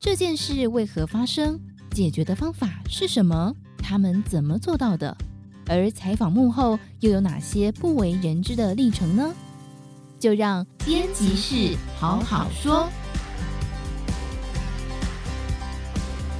这件事为何发生？解决的方法是什么？他们怎么做到的？而采访幕后又有哪些不为人知的历程呢？就让编辑室好好说。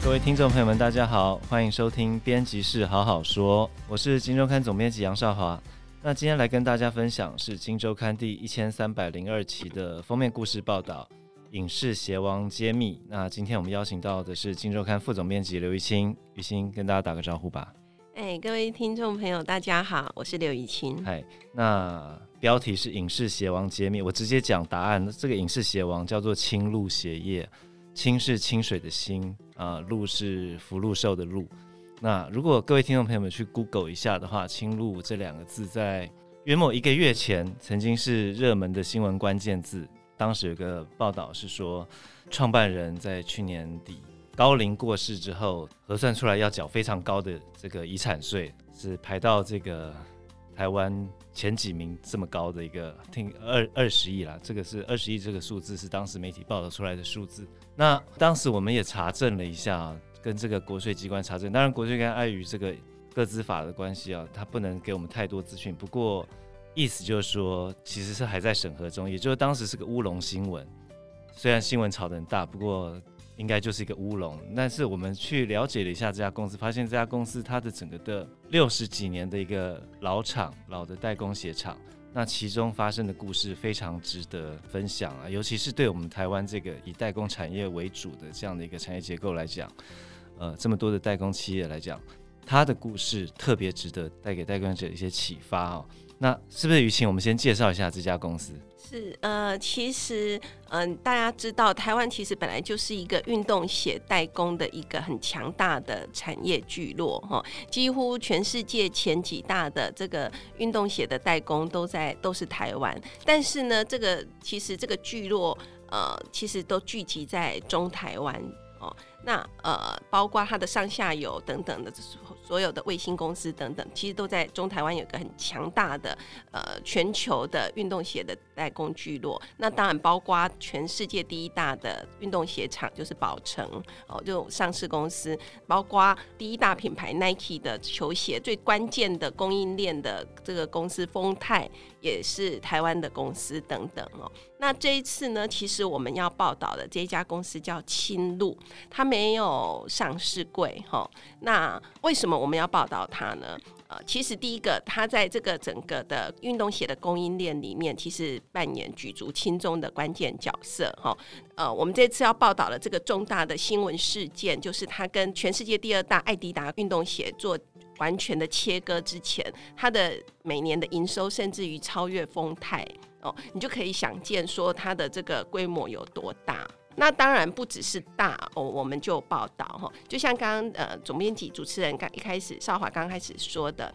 各位听众朋友们，大家好，欢迎收听编辑室好好说，我是金周刊总编辑杨少华。那今天来跟大家分享是金周刊第一千三百零二期的封面故事报道《影视邪王揭秘》。那今天我们邀请到的是金周刊副总编辑刘怡清，怡清跟大家打个招呼吧。哎，各位听众朋友，大家好，我是刘怡清。哎，那标题是《影视邪王揭秘》，我直接讲答案。这个影视邪王叫做青鹿鞋业，青是清水的青，啊，鹿是福禄寿的禄。那如果各位听众朋友们去 Google 一下的话，青鹿这两个字在约莫一个月前曾经是热门的新闻关键字。当时有个报道是说，创办人在去年底。高龄过世之后，核算出来要缴非常高的这个遗产税，是排到这个台湾前几名这么高的一个，听二二十亿啦，这个是二十亿这个数字是当时媒体报道出来的数字。那当时我们也查证了一下，跟这个国税机关查证，当然国税跟碍于这个个资法的关系啊，他不能给我们太多资讯。不过意思就是说，其实是还在审核中，也就是当时是个乌龙新闻，虽然新闻炒得很大，不过。应该就是一个乌龙，但是我们去了解了一下这家公司，发现这家公司它的整个的六十几年的一个老厂，老的代工鞋厂，那其中发生的故事非常值得分享啊，尤其是对我们台湾这个以代工产业为主的这样的一个产业结构来讲，呃，这么多的代工企业来讲，它的故事特别值得带给代工者一些启发哦。那是不是怡青？我们先介绍一下这家公司。是呃，其实嗯、大家知道台湾其实本来就是一个运动鞋代工的一个很强大的产业聚落哈，几乎全世界前几大的这个运动鞋的代工都在都是台湾。但是呢，这个其实这个聚落呃，其实都聚集在中台湾哦。那呃，包括它的上下游等等的。所有的卫星公司等等，其实都在中台湾有个很强大的呃全球的运动鞋的代工聚落。那当然包括全世界第一大的运动鞋厂就是宝城哦，就上市公司，包括第一大品牌 Nike 的球鞋最关键的供应链的这个公司丰泰也是台湾的公司等等哦。那这一次呢，其实我们要报道的这家公司叫青鹿，它没有上市柜哈。那为什么我们要报道它呢？呃，其实第一个，它在这个整个的运动鞋的供应链里面，其实扮演举足轻重的关键角色哈。呃，我们这次要报道的这个重大的新闻事件，就是它跟全世界第二大爱迪达运动鞋做完全的切割之前，它的每年的营收甚至于超越丰泰。哦，你就可以想见说它的这个规模有多大。那当然不只是大哦，我们就报道哈，就像刚刚呃总编辑主持人刚一开始少华刚开始说的，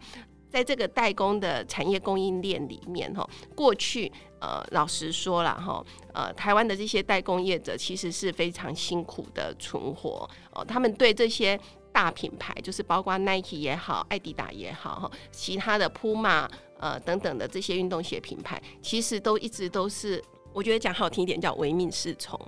在这个代工的产业供应链里面哈，过去呃老实说了哈，呃台湾的这些代工业者其实是非常辛苦的存活哦，他们对这些大品牌，就是包括 Nike 也好，艾迪达也好哈，其他的 Puma。呃，等等的这些运动鞋品牌，其实都一直都是，我觉得讲好听一点叫唯命是从，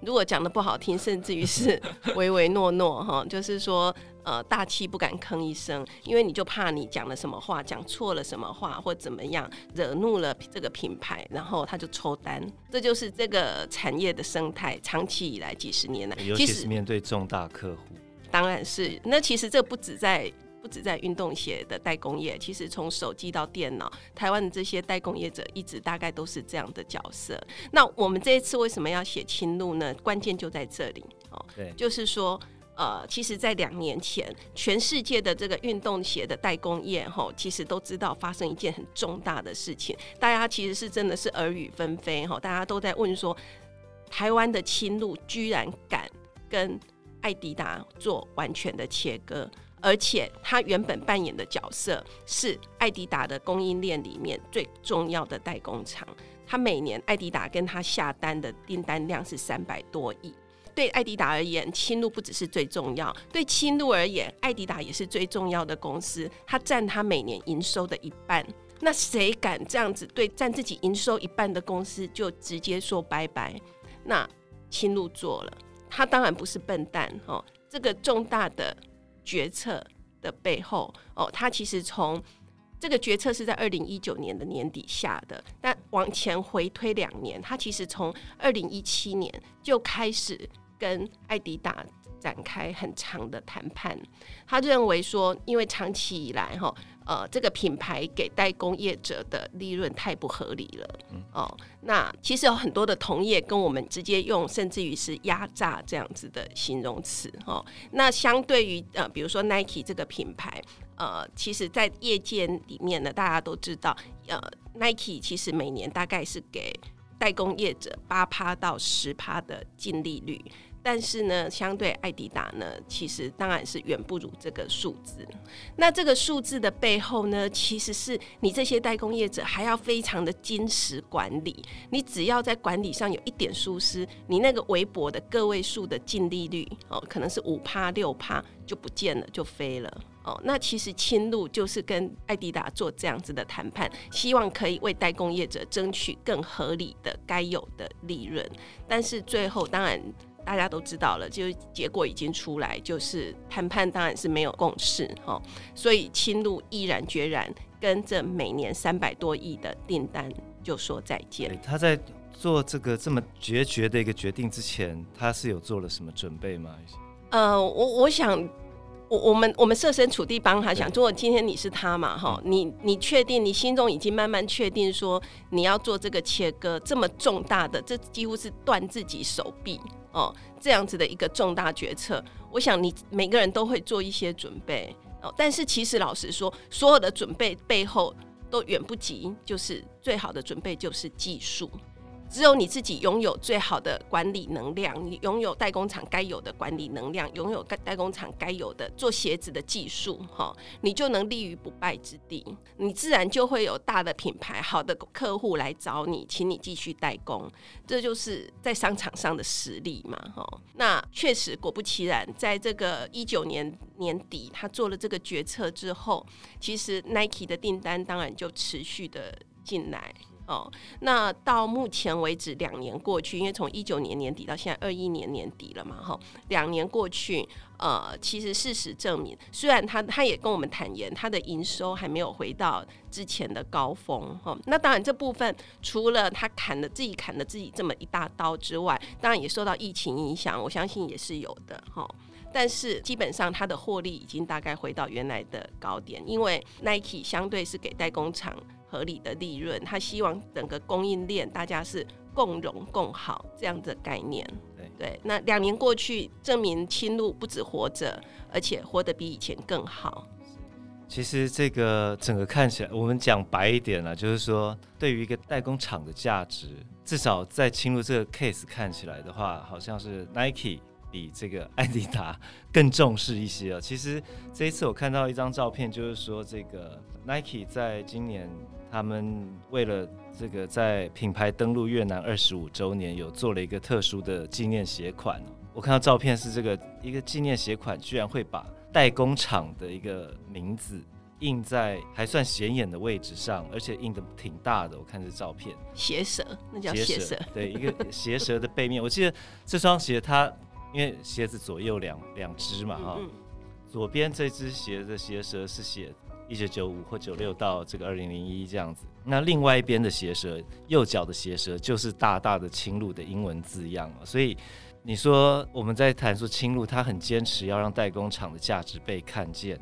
如果讲的不好听，甚至于是 唯唯诺诺哈，就是说呃大气不敢吭一声，因为你就怕你讲了什么话，讲错了什么话或怎么样，惹怒了这个品牌，然后他就抽单，这就是这个产业的生态，长期以来几十年来，尤其是面对重大客户，当然是，那其实这不止在。不止在运动鞋的代工业，其实从手机到电脑，台湾的这些代工业者一直大概都是这样的角色。那我们这一次为什么要写青鹿呢？关键就在这里哦，对，就是说，呃，其实，在两年前，全世界的这个运动鞋的代工业，哈，其实都知道发生一件很重大的事情，大家其实是真的是耳语纷飞，哈，大家都在问说，台湾的青路居然敢跟爱迪达做完全的切割。而且他原本扮演的角色是爱迪达的供应链里面最重要的代工厂，他每年爱迪达跟他下单的订单量是三百多亿。对爱迪达而言，青鹿不只是最重要，对青鹿而言，爱迪达也是最重要的公司，它占他每年营收的一半。那谁敢这样子对占自己营收一半的公司就直接说拜拜？那青鹿做了。他当然不是笨蛋哦。这个重大的决策的背后哦，他其实从这个决策是在二零一九年的年底下的，但往前回推两年，他其实从二零一七年就开始跟艾迪达展开很长的谈判。他认为说，因为长期以来哈。呃，这个品牌给代工业者的利润太不合理了，嗯、哦。那其实有很多的同业跟我们直接用，甚至于是压榨这样子的形容词，哦。那相对于呃，比如说 Nike 这个品牌，呃，其实在业界里面呢，大家都知道，呃，Nike 其实每年大概是给代工业者八趴到十趴的净利率。但是呢，相对爱迪达呢，其实当然是远不如这个数字。那这个数字的背后呢，其实是你这些代工业者还要非常的精实管理。你只要在管理上有一点疏失，你那个微薄的个位数的净利率哦，可能是五趴六趴就不见了，就飞了哦。那其实侵入就是跟爱迪达做这样子的谈判，希望可以为代工业者争取更合理的该有的利润。但是最后当然。大家都知道了，就结果已经出来，就是谈判当然是没有共识哦，所以青鹿毅然决然跟这每年三百多亿的订单就说再见。他在做这个这么决绝的一个决定之前，他是有做了什么准备吗？呃，我我想，我我们我们设身处地帮他想，如果今天你是他嘛，哈，你你确定你心中已经慢慢确定说你要做这个切割这么重大的，这几乎是断自己手臂。哦，这样子的一个重大决策，我想你每个人都会做一些准备哦。但是其实老实说，所有的准备背后都远不及，就是最好的准备就是技术。只有你自己拥有最好的管理能量，你拥有代工厂该有的管理能量，拥有代代工厂该有的做鞋子的技术，哈，你就能立于不败之地。你自然就会有大的品牌、好的客户来找你，请你继续代工。这就是在商场上的实力嘛，哈。那确实果不其然，在这个一九年年底，他做了这个决策之后，其实 Nike 的订单当然就持续的进来。哦，那到目前为止两年过去，因为从一九年年底到现在二一年年底了嘛，哈，两年过去，呃，其实事实证明，虽然他他也跟我们坦言，他的营收还没有回到之前的高峰，哈，那当然这部分除了他砍了自己砍了自己这么一大刀之外，当然也受到疫情影响，我相信也是有的，哈，但是基本上他的获利已经大概回到原来的高点，因为 Nike 相对是给代工厂。合理的利润，他希望整个供应链大家是共荣共好这样的概念。对对，那两年过去，证明青鹿不止活着，而且活得比以前更好。其实这个整个看起来，我们讲白一点了，就是说，对于一个代工厂的价值，至少在青鹿这个 case 看起来的话，好像是 Nike 比这个艾迪达 更重视一些。其实这一次我看到一张照片，就是说这个 Nike 在今年。他们为了这个在品牌登陆越南二十五周年，有做了一个特殊的纪念鞋款。我看到照片是这个一个纪念鞋款，居然会把代工厂的一个名字印在还算显眼的位置上，而且印的挺大的。我看这照片，鞋舌，那叫鞋舌，对，一个鞋舌的背面。我记得这双鞋它因为鞋子左右两两只嘛，哈、嗯嗯，左边这只鞋的鞋舌是写。一九九五或九六到这个二零零一这样子，那另外一边的鞋舌，右脚的鞋舌就是大大的青鹿的英文字样。所以你说我们在谈说青鹿，他很坚持要让代工厂的价值被看见。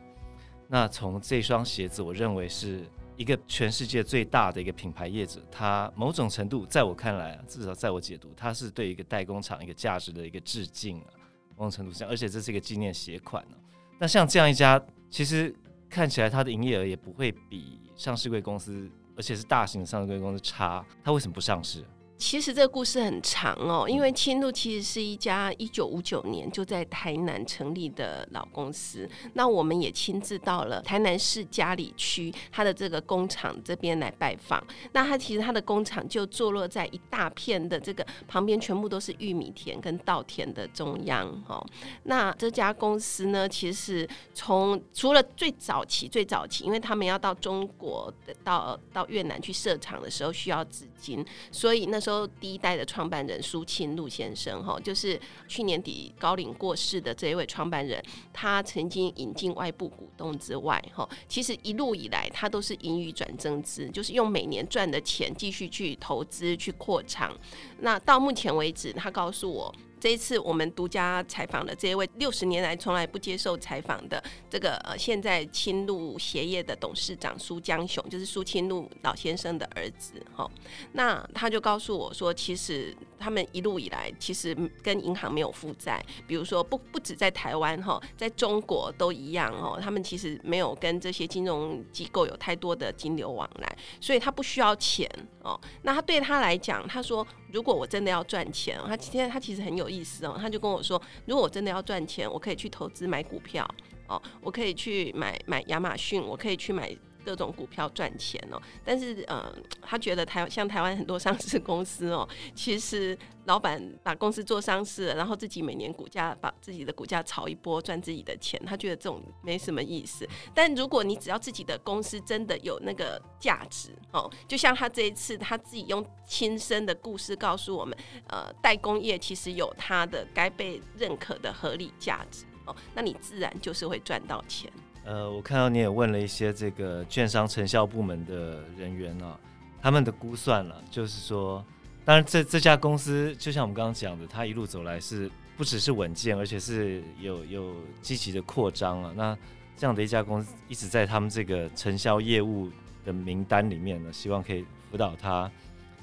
那从这双鞋子，我认为是一个全世界最大的一个品牌业者，他某种程度在我看来啊，至少在我解读，他是对一个代工厂一个价值的一个致敬啊，某种程度上，而且这是一个纪念鞋款呢。那像这样一家，其实。看起来它的营业额也不会比上市贵公司，而且是大型上市贵公司差，它为什么不上市？其实这个故事很长哦，因为青鹿其实是一家一九五九年就在台南成立的老公司。那我们也亲自到了台南市嘉里区它的这个工厂这边来拜访。那它其实它的工厂就坐落在一大片的这个旁边，全部都是玉米田跟稻田的中央哦。那这家公司呢，其实从除了最早期最早期，因为他们要到中国的到到越南去设厂的时候需要资金，所以那时候。都第一代的创办人苏清路先生，哈，就是去年底高龄过世的这一位创办人，他曾经引进外部股东之外，哈，其实一路以来他都是盈余转增资，就是用每年赚的钱继续去投资去扩厂。那到目前为止，他告诉我。这一次我们独家采访的这一位六十年来从来不接受采访的这个呃，现在清路鞋业的董事长苏江雄，就是苏清路老先生的儿子哈。那他就告诉我说，其实他们一路以来其实跟银行没有负债，比如说不不止在台湾哈，在中国都一样哦。他们其实没有跟这些金融机构有太多的金流往来，所以他不需要钱哦。那他对他来讲，他说。如果我真的要赚钱，他今天他其实很有意思哦，他就跟我说，如果我真的要赚钱，我可以去投资买股票哦，我可以去买买亚马逊，我可以去买。各种股票赚钱哦，但是呃，他觉得台像台湾很多上市公司哦，其实老板把公司做上市了，然后自己每年股价把自己的股价炒一波赚自己的钱，他觉得这种没什么意思。但如果你只要自己的公司真的有那个价值哦，就像他这一次他自己用亲身的故事告诉我们，呃，代工业其实有它的该被认可的合理价值哦，那你自然就是会赚到钱。呃，我看到你也问了一些这个券商承销部门的人员啊，他们的估算了，就是说，当然这这家公司就像我们刚刚讲的，它一路走来是不只是稳健，而且是有有积极的扩张啊。那这样的一家公司一直在他们这个承销业务的名单里面呢，希望可以辅导他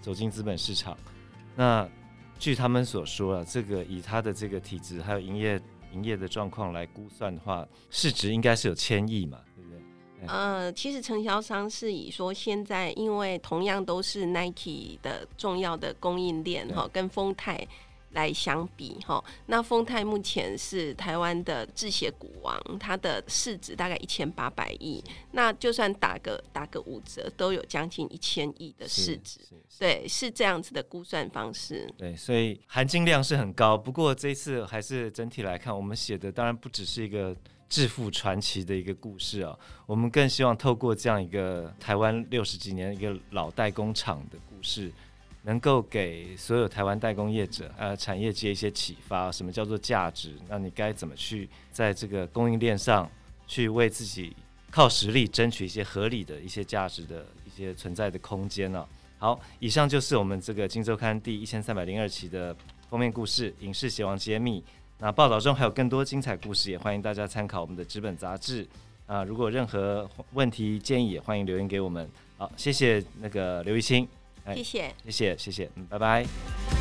走进资本市场。那据他们所说啊，这个以他的这个体质还有营业。营业的状况来估算的话，市值应该是有千亿嘛，对不对？呃，其实承销商是以说现在，因为同样都是 Nike 的重要的供应链哈，跟丰泰。来相比哈，那丰泰目前是台湾的制鞋股王，它的市值大概一千八百亿，那就算打个打个五折，都有将近一千亿的市值，对，是这样子的估算方式。对，所以含金量是很高。不过这一次还是整体来看，我们写的当然不只是一个致富传奇的一个故事啊，我们更希望透过这样一个台湾六十几年一个老代工厂的故事。能够给所有台湾代工业者、呃产业界一些启发，什么叫做价值？那你该怎么去在这个供应链上去为自己靠实力争取一些合理的一些价值的一些存在的空间呢、好，以上就是我们这个《今周刊》第一千三百零二期的封面故事《影视邪王揭秘》。那报道中还有更多精彩故事，也欢迎大家参考我们的纸本杂志啊。如果任何问题建议，也欢迎留言给我们。好，谢谢那个刘一清。谢谢，谢谢，谢谢，嗯，拜拜。